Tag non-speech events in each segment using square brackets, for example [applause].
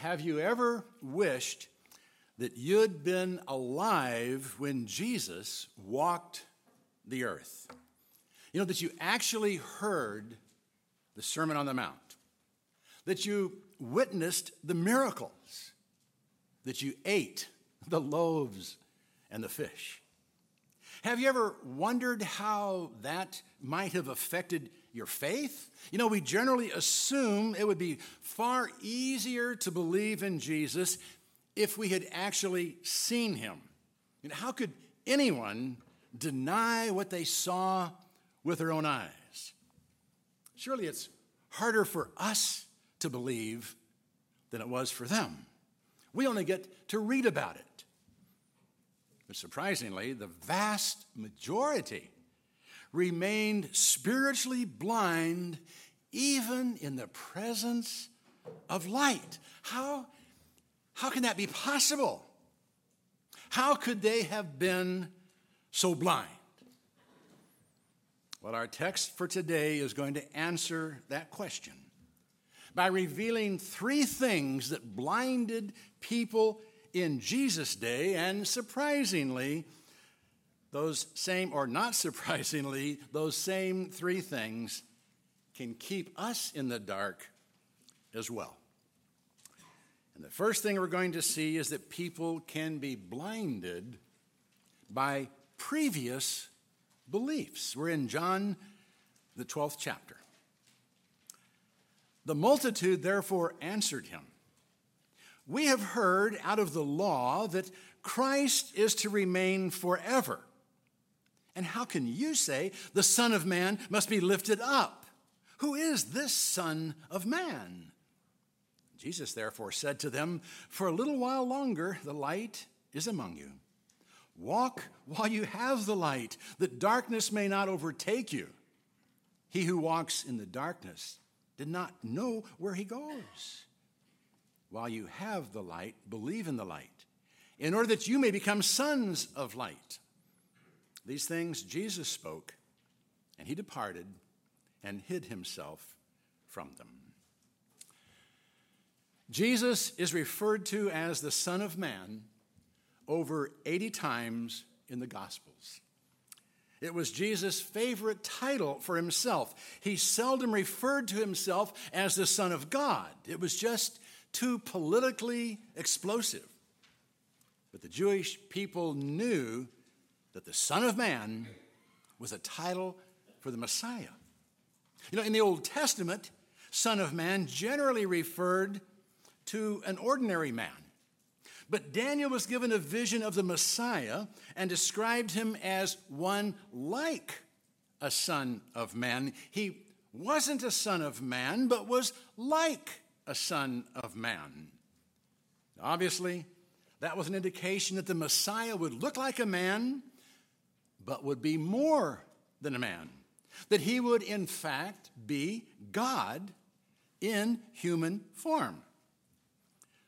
have you ever wished that you'd been alive when Jesus walked the earth? You know, that you actually heard the Sermon on the Mount, that you witnessed the miracles, that you ate the loaves and the fish. Have you ever wondered how that might have affected your faith? You know, we generally assume it would be far easier to believe in Jesus if we had actually seen him. You know, how could anyone deny what they saw with their own eyes? Surely it's harder for us to believe than it was for them. We only get to read about it. But surprisingly, the vast majority remained spiritually blind even in the presence of light. How, how can that be possible? How could they have been so blind? Well, our text for today is going to answer that question by revealing three things that blinded people in Jesus' day, and surprisingly, those same, or not [laughs] surprisingly, those same three things can keep us in the dark as well. And the first thing we're going to see is that people can be blinded by previous beliefs. We're in John, the 12th chapter. The multitude therefore answered him We have heard out of the law that Christ is to remain forever. And how can you say the Son of Man must be lifted up? Who is this Son of Man? Jesus therefore said to them, For a little while longer the light is among you. Walk while you have the light, that darkness may not overtake you. He who walks in the darkness did not know where he goes. While you have the light, believe in the light, in order that you may become sons of light. These things Jesus spoke, and he departed and hid himself from them. Jesus is referred to as the Son of Man over 80 times in the Gospels. It was Jesus' favorite title for himself. He seldom referred to himself as the Son of God, it was just too politically explosive. But the Jewish people knew that the Son of Man was a title for the Messiah. You know, in the Old Testament, Son of Man generally referred to an ordinary man. But Daniel was given a vision of the Messiah and described him as one like a son of man. He wasn't a son of man, but was like a son of man. Obviously, that was an indication that the Messiah would look like a man but would be more than a man. That he would, in fact, be God in human form.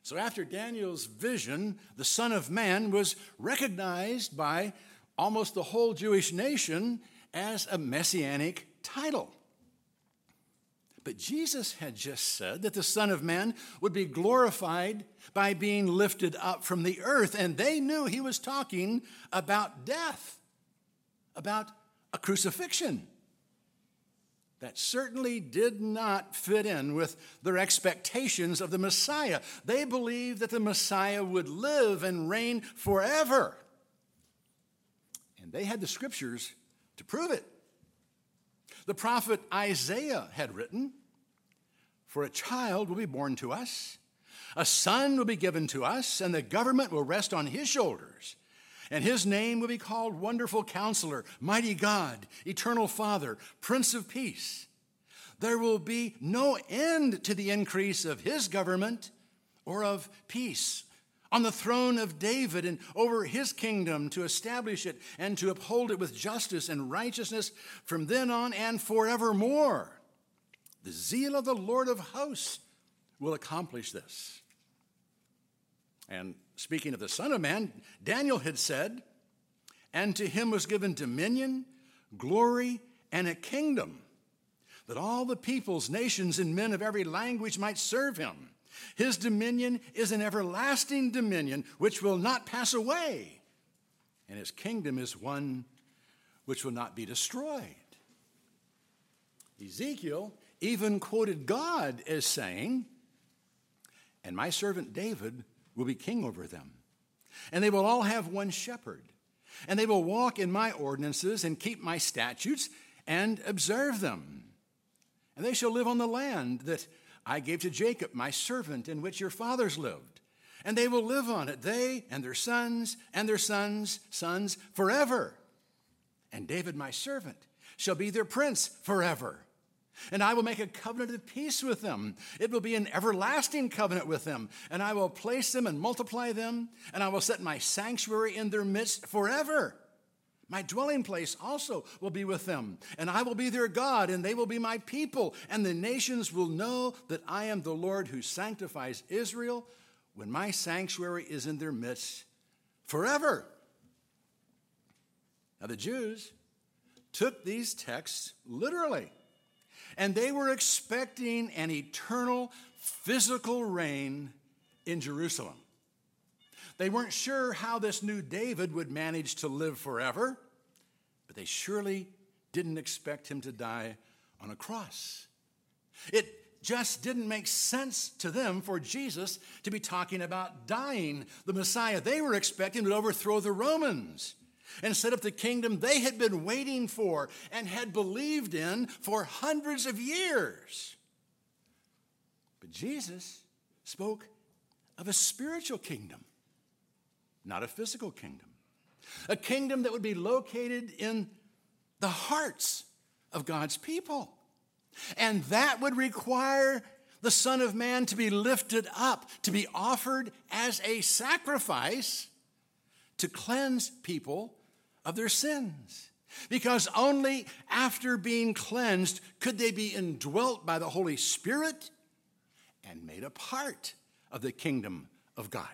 So, after Daniel's vision, the Son of Man was recognized by almost the whole Jewish nation as a messianic title. But Jesus had just said that the Son of Man would be glorified by being lifted up from the earth, and they knew he was talking about death about a crucifixion. That certainly did not fit in with their expectations of the Messiah. They believed that the Messiah would live and reign forever. And they had the scriptures to prove it. The prophet Isaiah had written, For a child will be born to us, a son will be given to us, and the government will rest on his shoulders and his name will be called Wonderful Counselor, Mighty God, Eternal Father, Prince of Peace. There will be no end to the increase of his government or of peace on the throne of David and over his kingdom to establish it and to uphold it with justice and righteousness from then on and forevermore. The zeal of the Lord of hosts will accomplish this. And speaking of the Son of Man, Daniel had said, And to him was given dominion, glory, and a kingdom, that all the peoples, nations, and men of every language might serve him. His dominion is an everlasting dominion which will not pass away, and his kingdom is one which will not be destroyed. Ezekiel even quoted God as saying, And my servant David will be king over them, and they will all have one shepherd, and they will walk in my ordinances and keep my statutes and observe them. And they shall live on the land that I gave to Jacob, my servant, in which your fathers lived. And they will live on it, they and their sons and their sons' sons forever. And David, my servant, shall be their prince forever. And I will make a covenant of peace with them. It will be an everlasting covenant with them. And I will place them and multiply them. And I will set my sanctuary in their midst forever. My dwelling place also will be with them, and I will be their God, and they will be my people, and the nations will know that I am the Lord who sanctifies Israel when my sanctuary is in their midst forever. Now, the Jews took these texts literally, and they were expecting an eternal physical reign in Jerusalem. They weren't sure how this new David would manage to live forever, but they surely didn't expect him to die on a cross. It just didn't make sense to them for Jesus to be talking about dying. The Messiah they were expecting would overthrow the Romans and set up the kingdom they had been waiting for and had believed in for hundreds of years. But Jesus spoke of a spiritual kingdom not a physical kingdom. A kingdom that would be located in the hearts of God's people. And that would require the Son of Man to be lifted up, to be offered as a sacrifice to cleanse people of their sins. Because only after being cleansed could they be indwelt by the Holy Spirit and made a part of the kingdom of God.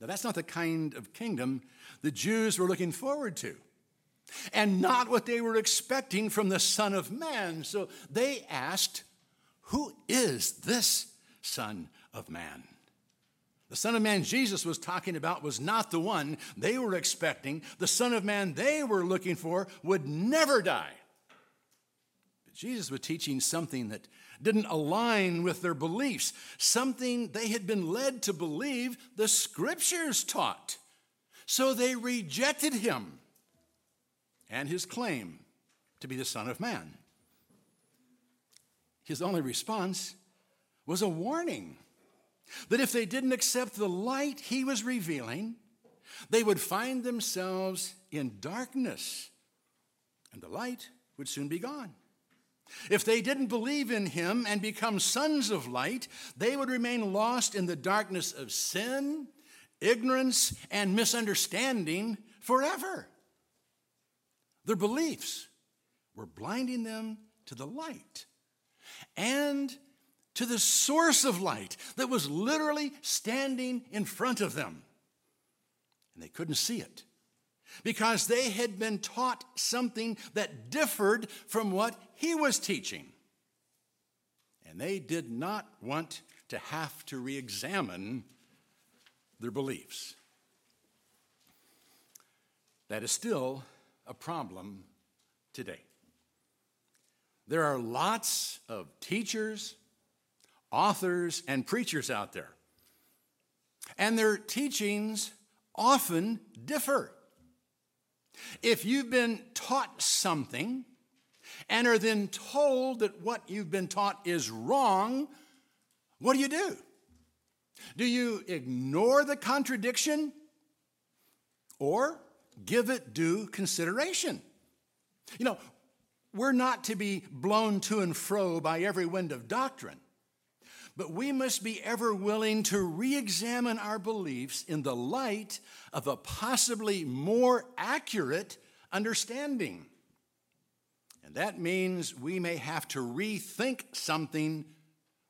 Now, that's not the kind of kingdom the Jews were looking forward to, and not what they were expecting from the Son of Man. So they asked, Who is this Son of Man? The Son of Man Jesus was talking about was not the one they were expecting. The Son of Man they were looking for would never die. But Jesus was teaching something that didn't align with their beliefs, something they had been led to believe the scriptures taught. So they rejected him and his claim to be the Son of Man. His only response was a warning that if they didn't accept the light he was revealing, they would find themselves in darkness, and the light would soon be gone. If they didn't believe in him and become sons of light, they would remain lost in the darkness of sin, ignorance, and misunderstanding forever. Their beliefs were blinding them to the light and to the source of light that was literally standing in front of them. And they couldn't see it because they had been taught something that differed from what he was teaching. And they did not want to have to re examine their beliefs. That is still a problem today. There are lots of teachers, authors, and preachers out there, and their teachings often differ. If you've been taught something and are then told that what you've been taught is wrong, what do you do? Do you ignore the contradiction or give it due consideration? You know, we're not to be blown to and fro by every wind of doctrine, but we must be ever willing to re examine our beliefs in the light of a possibly more accurate understanding. And that means we may have to rethink something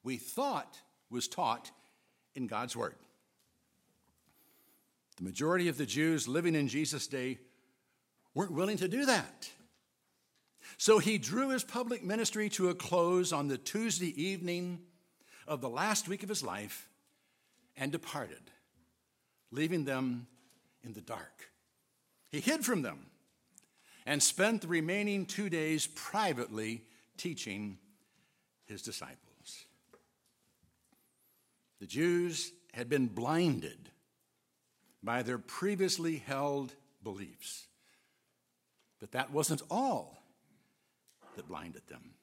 we thought was taught in God's Word. The majority of the Jews living in Jesus' day weren't willing to do that. So he drew his public ministry to a close on the Tuesday evening of the last week of his life and departed, leaving them in the dark. He hid from them and spent the remaining two days privately teaching his disciples. The Jews had been blinded by their previously held beliefs. But that wasn't all that blinded them.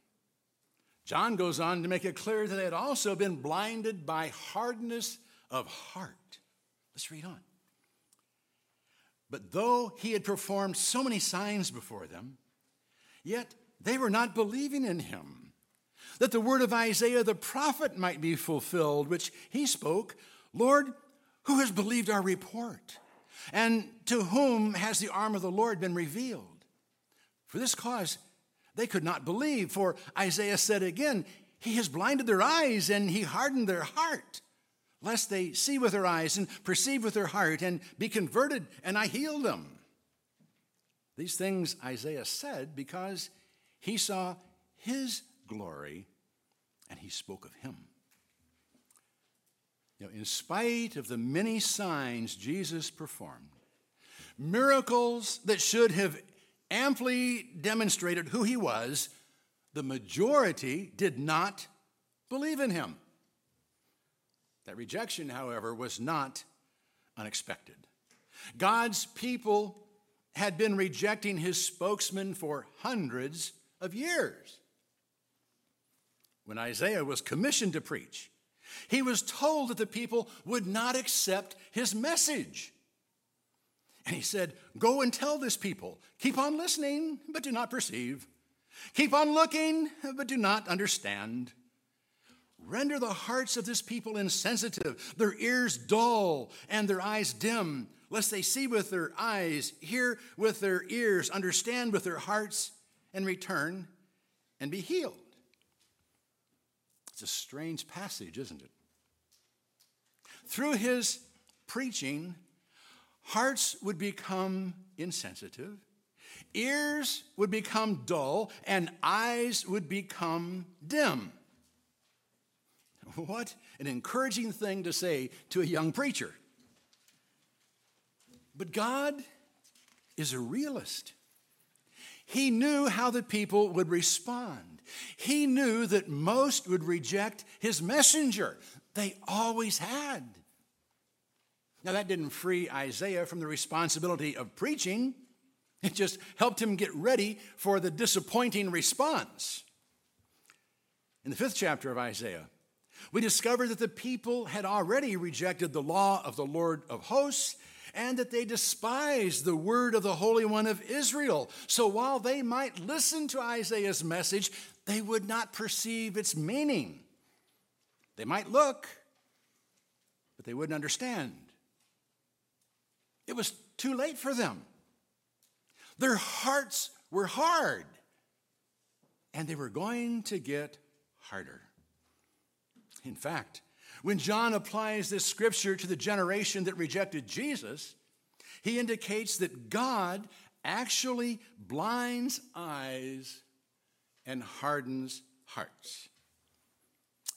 John goes on to make it clear that they had also been blinded by hardness of heart. Let's read on. But though he had performed so many signs before them, yet they were not believing in him, that the word of Isaiah the prophet might be fulfilled, which he spoke Lord, who has believed our report? And to whom has the arm of the Lord been revealed? For this cause they could not believe, for Isaiah said again, He has blinded their eyes and He hardened their heart lest they see with their eyes and perceive with their heart and be converted, and I heal them. These things Isaiah said because he saw his glory and he spoke of him. Know, in spite of the many signs Jesus performed, miracles that should have amply demonstrated who he was, the majority did not believe in him. That rejection, however, was not unexpected. God's people had been rejecting his spokesman for hundreds of years. When Isaiah was commissioned to preach, he was told that the people would not accept his message. And he said, Go and tell this people, keep on listening, but do not perceive. Keep on looking, but do not understand. Render the hearts of this people insensitive, their ears dull, and their eyes dim, lest they see with their eyes, hear with their ears, understand with their hearts, and return and be healed. It's a strange passage, isn't it? Through his preaching, hearts would become insensitive, ears would become dull, and eyes would become dim. [laughs] What an encouraging thing to say to a young preacher. But God is a realist. He knew how the people would respond. He knew that most would reject his messenger. They always had. Now, that didn't free Isaiah from the responsibility of preaching, it just helped him get ready for the disappointing response. In the fifth chapter of Isaiah, we discover that the people had already rejected the law of the Lord of hosts and that they despised the word of the Holy One of Israel. So while they might listen to Isaiah's message, they would not perceive its meaning. They might look, but they wouldn't understand. It was too late for them. Their hearts were hard, and they were going to get harder. In fact, when John applies this scripture to the generation that rejected Jesus, he indicates that God actually blinds eyes and hardens hearts.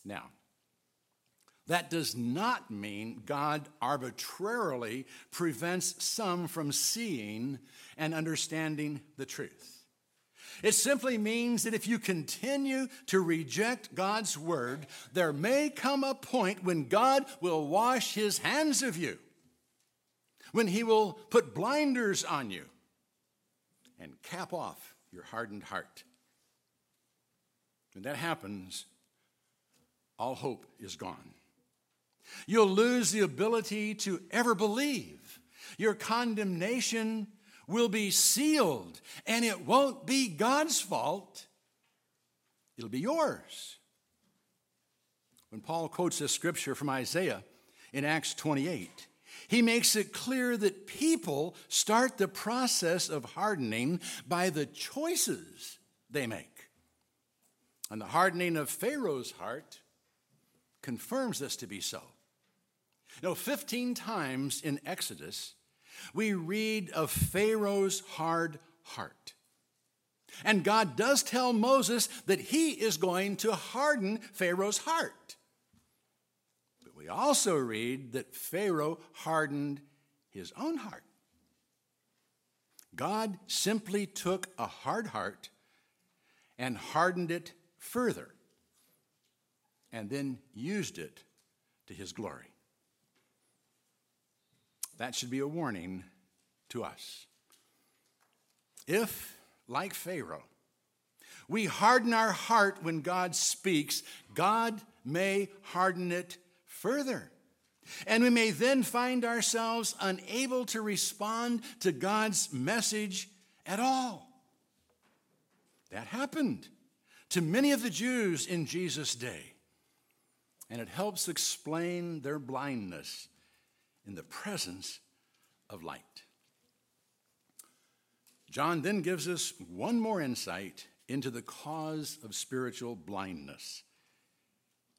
Now, that does not mean God arbitrarily prevents some from seeing and understanding the truth. It simply means that if you continue to reject God's word, there may come a point when God will wash his hands of you, when he will put blinders on you and cap off your hardened heart. When that happens, all hope is gone. You'll lose the ability to ever believe. Your condemnation will be sealed, and it won't be God's fault, it'll be yours. When Paul quotes this scripture from Isaiah in Acts 28, he makes it clear that people start the process of hardening by the choices they make. And the hardening of Pharaoh's heart confirms this to be so. Know, 15 times in Exodus, we read of Pharaoh's hard heart. And God does tell Moses that he is going to harden Pharaoh's heart. But we also read that Pharaoh hardened his own heart. God simply took a hard heart and hardened it further, and then used it to his glory. That should be a warning to us. If, like Pharaoh, we harden our heart when God speaks, God may harden it further. And we may then find ourselves unable to respond to God's message at all. That happened to many of the Jews in Jesus' day. And it helps explain their blindness in the presence of light. John then gives us one more insight into the cause of spiritual blindness.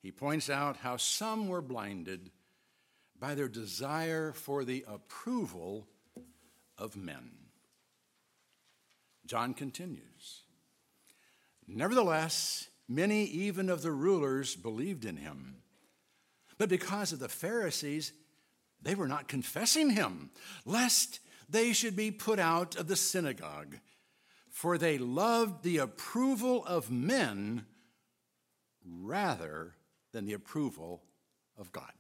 He points out how some were blinded by their desire for the approval of men. John continues Nevertheless, many even of the rulers believed in him. But because of the Pharisees, they were not confessing him, lest they should be put out of the synagogue. For they loved the approval of men rather than the approval of God.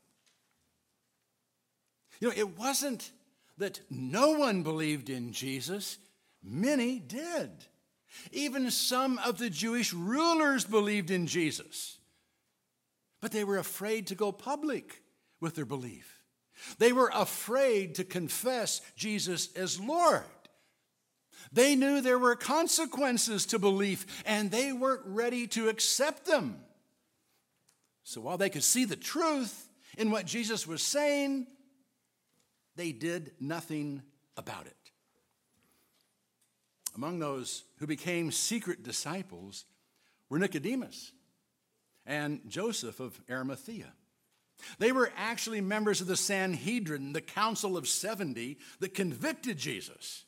You know, it wasn't that no one believed in Jesus, many did. Even some of the Jewish rulers believed in Jesus, but they were afraid to go public with their belief. They were afraid to confess Jesus as Lord. They knew there were consequences to belief, and they weren't ready to accept them. So while they could see the truth in what Jesus was saying, they did nothing about it. Among those who became secret disciples were Nicodemus and Joseph of Arimathea. They were actually members of the Sanhedrin, the Council of 70, that convicted Jesus.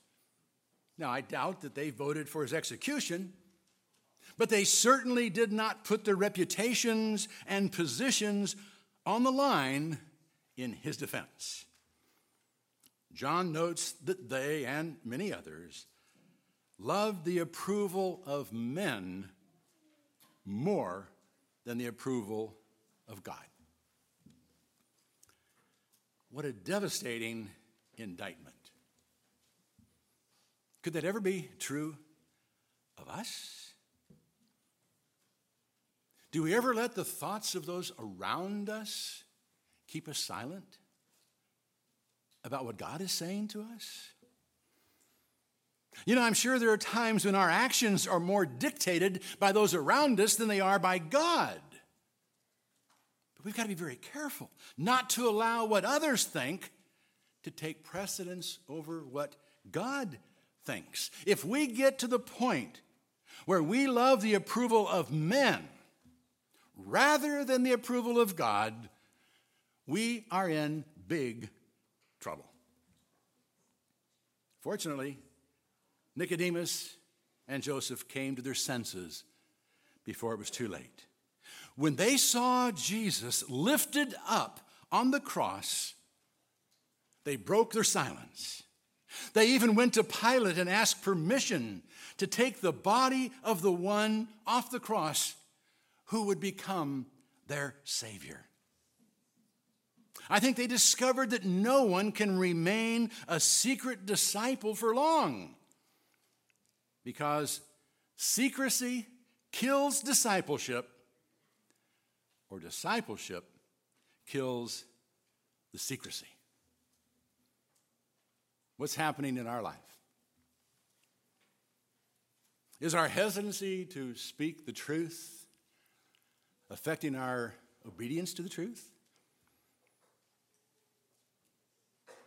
Now, I doubt that they voted for his execution, but they certainly did not put their reputations and positions on the line in his defense. John notes that they and many others loved the approval of men more than the approval of God. What a devastating indictment. Could that ever be true of us? Do we ever let the thoughts of those around us keep us silent? about what God is saying to us? You know, I'm sure there are times when our actions are more dictated by those around us than they are by God. We've got to be very careful not to allow what others think to take precedence over what God thinks. If we get to the point where we love the approval of men rather than the approval of God, we are in big trouble. Fortunately, Nicodemus and Joseph came to their senses before it was too late. When they saw Jesus lifted up on the cross, they broke their silence. They even went to Pilate and asked permission to take the body of the one off the cross who would become their Savior. I think they discovered that no one can remain a secret disciple for long because secrecy kills discipleship, or discipleship kills the secrecy. What's happening in our life? Is our hesitancy to speak the truth affecting our obedience to the truth?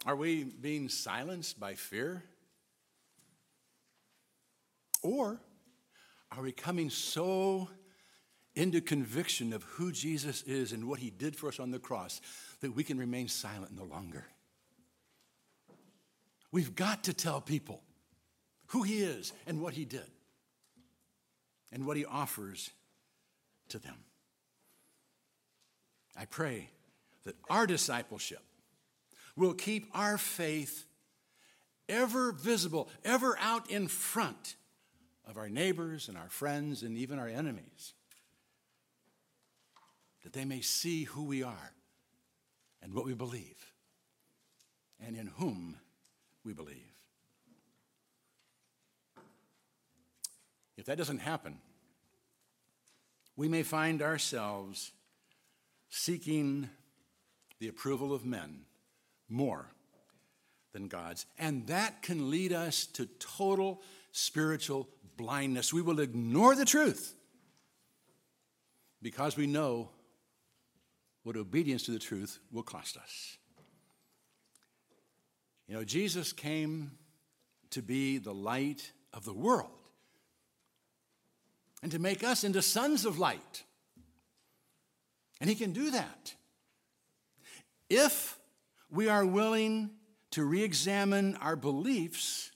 Are we being silenced by fear? Or are we coming so into conviction of who Jesus is and what he did for us on the cross that we can remain silent no longer? We've got to tell people who he is and what he did and what he offers to them. I pray that our discipleship will keep our faith ever visible, ever out in front of our neighbors and our friends and even our enemies, that they may see who we are and what we believe and in whom we believe. If that doesn't happen, we may find ourselves seeking the approval of men more than God's. And that can lead us to total spiritual blindness. We will ignore the truth because we know what obedience to the truth will cost us. You know, Jesus came to be the light of the world and to make us into sons of light. And he can do that if we are willing to re examine our beliefs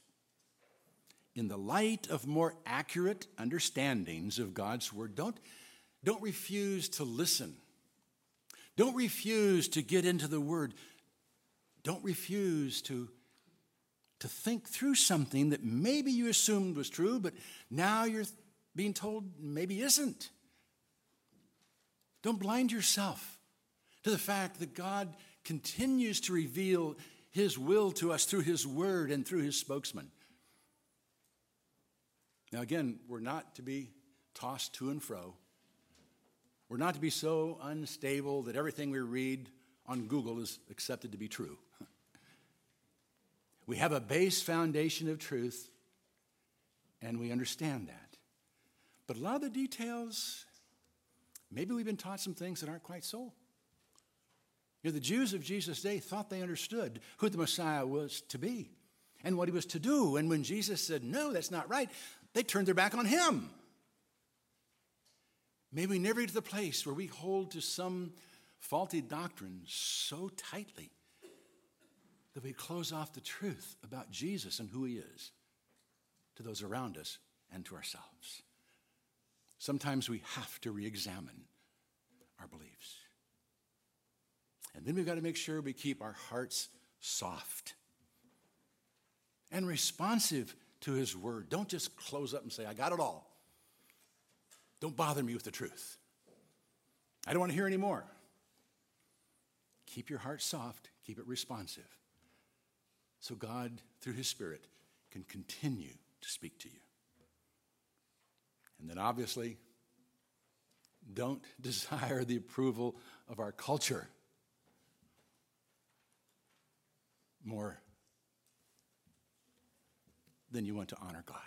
in the light of more accurate understandings of God's Word. Don't, don't refuse to listen. Don't refuse to get into the Word. Don't refuse to, to think through something that maybe you assumed was true, but now you're being told maybe isn't. Don't blind yourself to the fact that God continues to reveal His will to us through His Word and through His spokesman. Now, again, we're not to be tossed to and fro. We're not to be so unstable that everything we read on Google is accepted to be true. [laughs] We have a base foundation of truth, and we understand that. But a lot of the details, maybe we've been taught some things that aren't quite so. You know, the Jews of Jesus' day thought they understood who the Messiah was to be and what he was to do. And when Jesus said, no, that's not right, they turned their back on him. May we never get to the place where we hold to some faulty doctrine so tightly that we close off the truth about Jesus and who he is to those around us and to ourselves. Sometimes we have to re examine our beliefs. And then we've got to make sure we keep our hearts soft and responsive to His Word. Don't just close up and say, I got it all. Don't bother me with the truth. I don't want to hear any more. Keep your heart soft, keep it responsive, so God, through His Spirit, can continue to speak to you. And then obviously, don't [laughs] desire the approval of our culture. more than you want to honor God.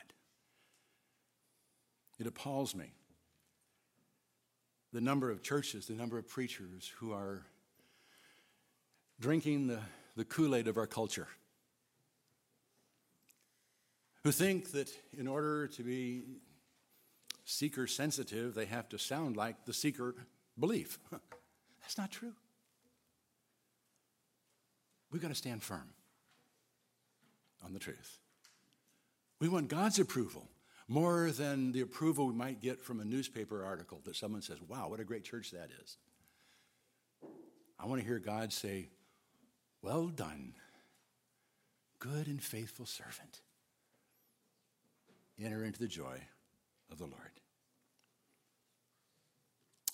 It appalls me the number of churches, the number of preachers who are drinking the, the Kool Aid of our culture, who think that in order to be seeker sensitive, they have to sound like the seeker belief. [laughs] That's not true. We've got to stand firm on the truth. We want God's approval more than the approval we might get from a newspaper article that someone says, wow, what a great church that is. I want to hear God say, well done, good and faithful servant. Enter into the joy of the Lord.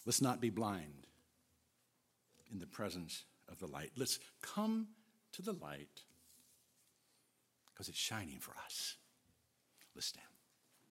Let's not be blind in the presence of the light. Let's come to the light because it's shining for us. Let's stand.